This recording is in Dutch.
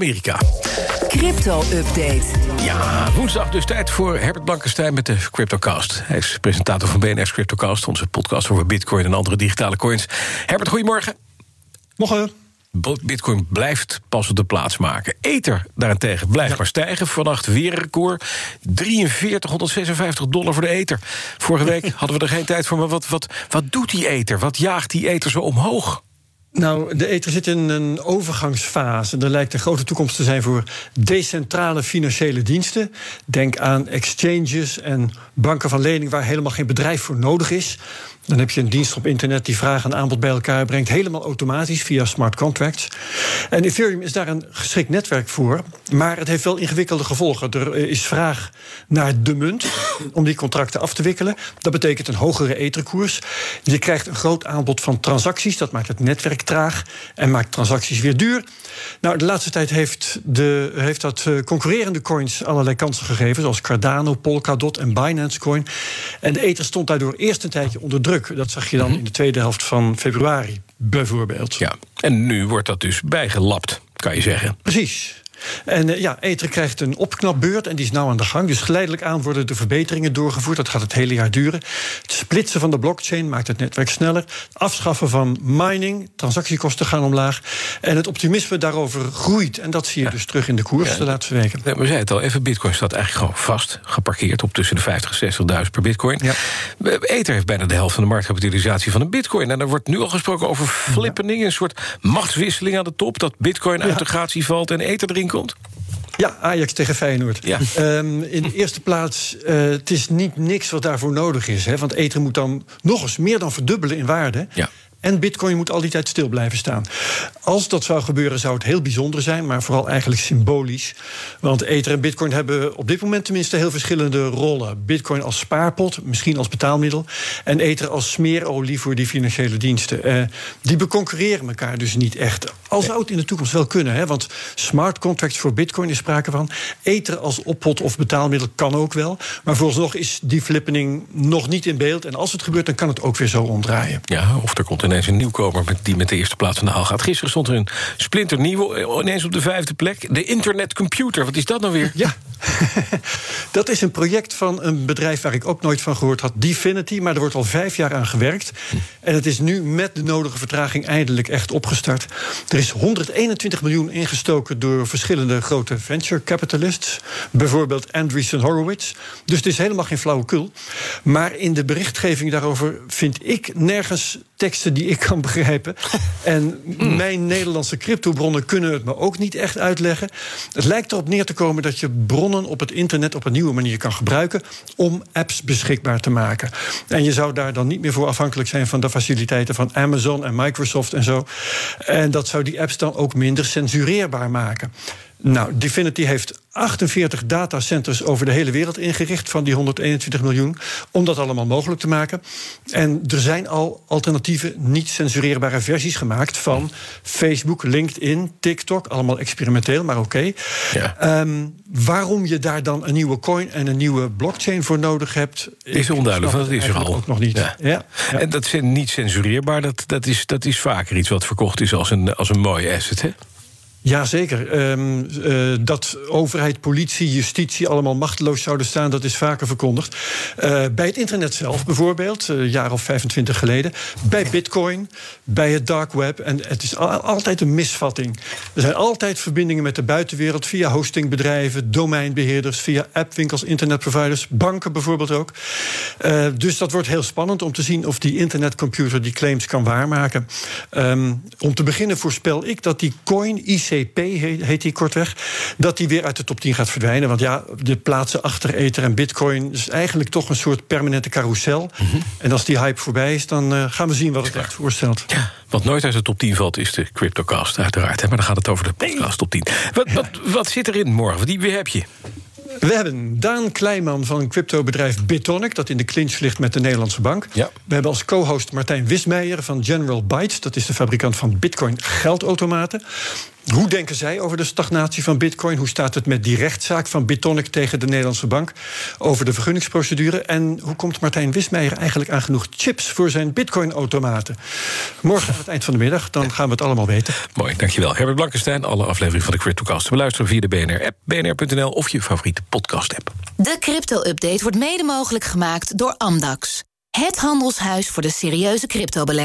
Amerika. Crypto-update. Ja, woensdag dus tijd voor Herbert Blankenstein met de CryptoCast. Hij is presentator van BNS CryptoCast, onze podcast over bitcoin en andere digitale coins. Herbert, goedemorgen. Morgen. Bitcoin blijft pas op de plaats maken. Ether daarentegen blijft maar stijgen. Vannacht weer een record. 4356 dollar voor de Ether. Vorige week hadden we er geen tijd voor. Maar wat, wat, wat doet die Ether? Wat jaagt die Ether zo omhoog? Nou, de ether zit in een overgangsfase. Er lijkt een grote toekomst te zijn voor decentrale financiële diensten. Denk aan exchanges en banken van lening waar helemaal geen bedrijf voor nodig is. Dan heb je een dienst op internet die vraag en aanbod bij elkaar brengt, helemaal automatisch via smart contracts. En Ethereum is daar een geschikt netwerk voor, maar het heeft wel ingewikkelde gevolgen. Er is vraag naar de munt om die contracten af te wikkelen. Dat betekent een hogere etherkoers. Je krijgt een groot aanbod van transacties, dat maakt het netwerk traag en maakt transacties weer duur. Nou, de laatste tijd heeft, de, heeft dat uh, concurrerende coins allerlei kansen gegeven, zoals Cardano, Polkadot en Binance Coin. En de ether stond daardoor eerst een tijdje onder druk. Dat zag je dan in de tweede helft van februari, bijvoorbeeld. Ja, en nu wordt dat dus bijgelapt, kan je zeggen. Precies. En uh, ja, Ether krijgt een opknapbeurt en die is nou aan de gang. Dus geleidelijk aan worden de verbeteringen doorgevoerd. Dat gaat het hele jaar duren. Het splitsen van de blockchain maakt het netwerk sneller. Het afschaffen van mining, transactiekosten gaan omlaag. En het optimisme daarover groeit. En dat zie je ja. dus terug in de koers ja. de laatste weken. Ja, we zeiden het al even, bitcoin staat eigenlijk gewoon vast. Geparkeerd op tussen de 50 en 60.000 per bitcoin. Ja. Ether heeft bijna de helft van de marktkapitalisatie van een bitcoin. En er wordt nu al gesproken over flippening. Een soort machtswisseling aan de top. Dat bitcoin uit de gratie valt en Ether erin komt? Ja, Ajax tegen Feyenoord. Ja. Um, in de eerste plaats, uh, het is niet niks wat daarvoor nodig is. Hè, want Ether moet dan nog eens meer dan verdubbelen in waarde. Ja. En bitcoin moet al die tijd stil blijven staan. Als dat zou gebeuren, zou het heel bijzonder zijn, maar vooral eigenlijk symbolisch. Want Ether en bitcoin hebben op dit moment tenminste heel verschillende rollen. Bitcoin als spaarpot, misschien als betaalmiddel. En Ether als smeerolie voor die financiële diensten. Uh, die beconcurreren elkaar dus niet echt. Al zou het in de toekomst wel kunnen, hè, want smart contracts voor bitcoin is sprake van. Ether als oppot of betaalmiddel kan ook wel. Maar vooralsnog is die flippening nog niet in beeld. En als het gebeurt, dan kan het ook weer zo omdraaien. Ja, of er komt een nieuwkomer die met de eerste plaats aan de haal gaat. Gisteren stond er een splinternieuwe, ineens op de vijfde plek. De internetcomputer, wat is dat nou weer? Ja, dat is een project van een bedrijf waar ik ook nooit van gehoord had, Divinity. Maar er wordt al vijf jaar aan gewerkt. En het is nu met de nodige vertraging eindelijk echt opgestart. Er is 121 miljoen ingestoken door verschillende grote venture capitalists. Bijvoorbeeld Andreessen Horowitz. Dus het is helemaal geen flauwekul. Maar in de berichtgeving daarover vind ik nergens teksten die ik kan begrijpen. En mm. mijn Nederlandse cryptobronnen kunnen het me ook niet echt uitleggen. Het lijkt erop neer te komen dat je op het internet op een nieuwe manier kan gebruiken om apps beschikbaar te maken. En je zou daar dan niet meer voor afhankelijk zijn van de faciliteiten van Amazon en Microsoft en zo. En dat zou die apps dan ook minder censureerbaar maken. Nou, Divinity heeft 48 datacenters over de hele wereld ingericht van die 121 miljoen. Om dat allemaal mogelijk te maken. En er zijn al alternatieve, niet censureerbare versies gemaakt van Facebook, LinkedIn, TikTok. Allemaal experimenteel, maar oké. Okay. Ja. Um, waarom je daar dan een nieuwe coin en een nieuwe blockchain voor nodig hebt. Is onduidelijk, want dat is er al. Ook nog niet. Ja. En dat is niet censureerbaar, dat, dat, is, dat is vaker iets wat verkocht is als een, als een mooie asset. Hè? Jazeker. Um, dat overheid, politie, justitie allemaal machteloos zouden staan, dat is vaker verkondigd. Uh, bij het internet zelf bijvoorbeeld, een uh, jaar of 25 geleden. Bij Bitcoin, bij het dark web. En het is al, altijd een misvatting. Er zijn altijd verbindingen met de buitenwereld via hostingbedrijven, domeinbeheerders, via appwinkels, internetproviders, banken bijvoorbeeld ook. Dus dat wordt heel spannend om te zien of die internetcomputer die claims kan waarmaken. Um, om te beginnen voorspel ik dat die coin IC Heet die kortweg, dat die weer uit de top 10 gaat verdwijnen. Want ja, de plaatsen achter Ether en Bitcoin is eigenlijk toch een soort permanente carousel. Mm -hmm. En als die hype voorbij is, dan uh, gaan we zien wat het echt voorstelt. Ja, wat nooit uit de top 10 valt, is de Cryptocast, uiteraard. Hè? Maar dan gaat het over de podcast top 10. Wat, wat, wat zit erin morgen? Wie, wie heb je? We hebben Daan Kleiman van een cryptobedrijf Bitonic... dat in de clinch ligt met de Nederlandse bank. Ja. We hebben als co-host Martijn Wismeijer van General Bytes... dat is de fabrikant van bitcoin geldautomaten. Hoe denken zij over de stagnatie van Bitcoin? Hoe staat het met die rechtszaak van Bitonic tegen de Nederlandse bank over de vergunningsprocedure? En hoe komt Martijn Wismeijer eigenlijk aan genoeg chips voor zijn Bitcoin-automaten? Morgen aan het eind van de middag, dan gaan we het allemaal weten. Mooi, dankjewel. Herbert Blankenstein, alle afleveringen van de CryptoCast te beluisteren via de BNR-app, bnr.nl of je favoriete podcast-app. De crypto-update wordt mede mogelijk gemaakt door Amdax. Het handelshuis voor de serieuze cryptobelegger.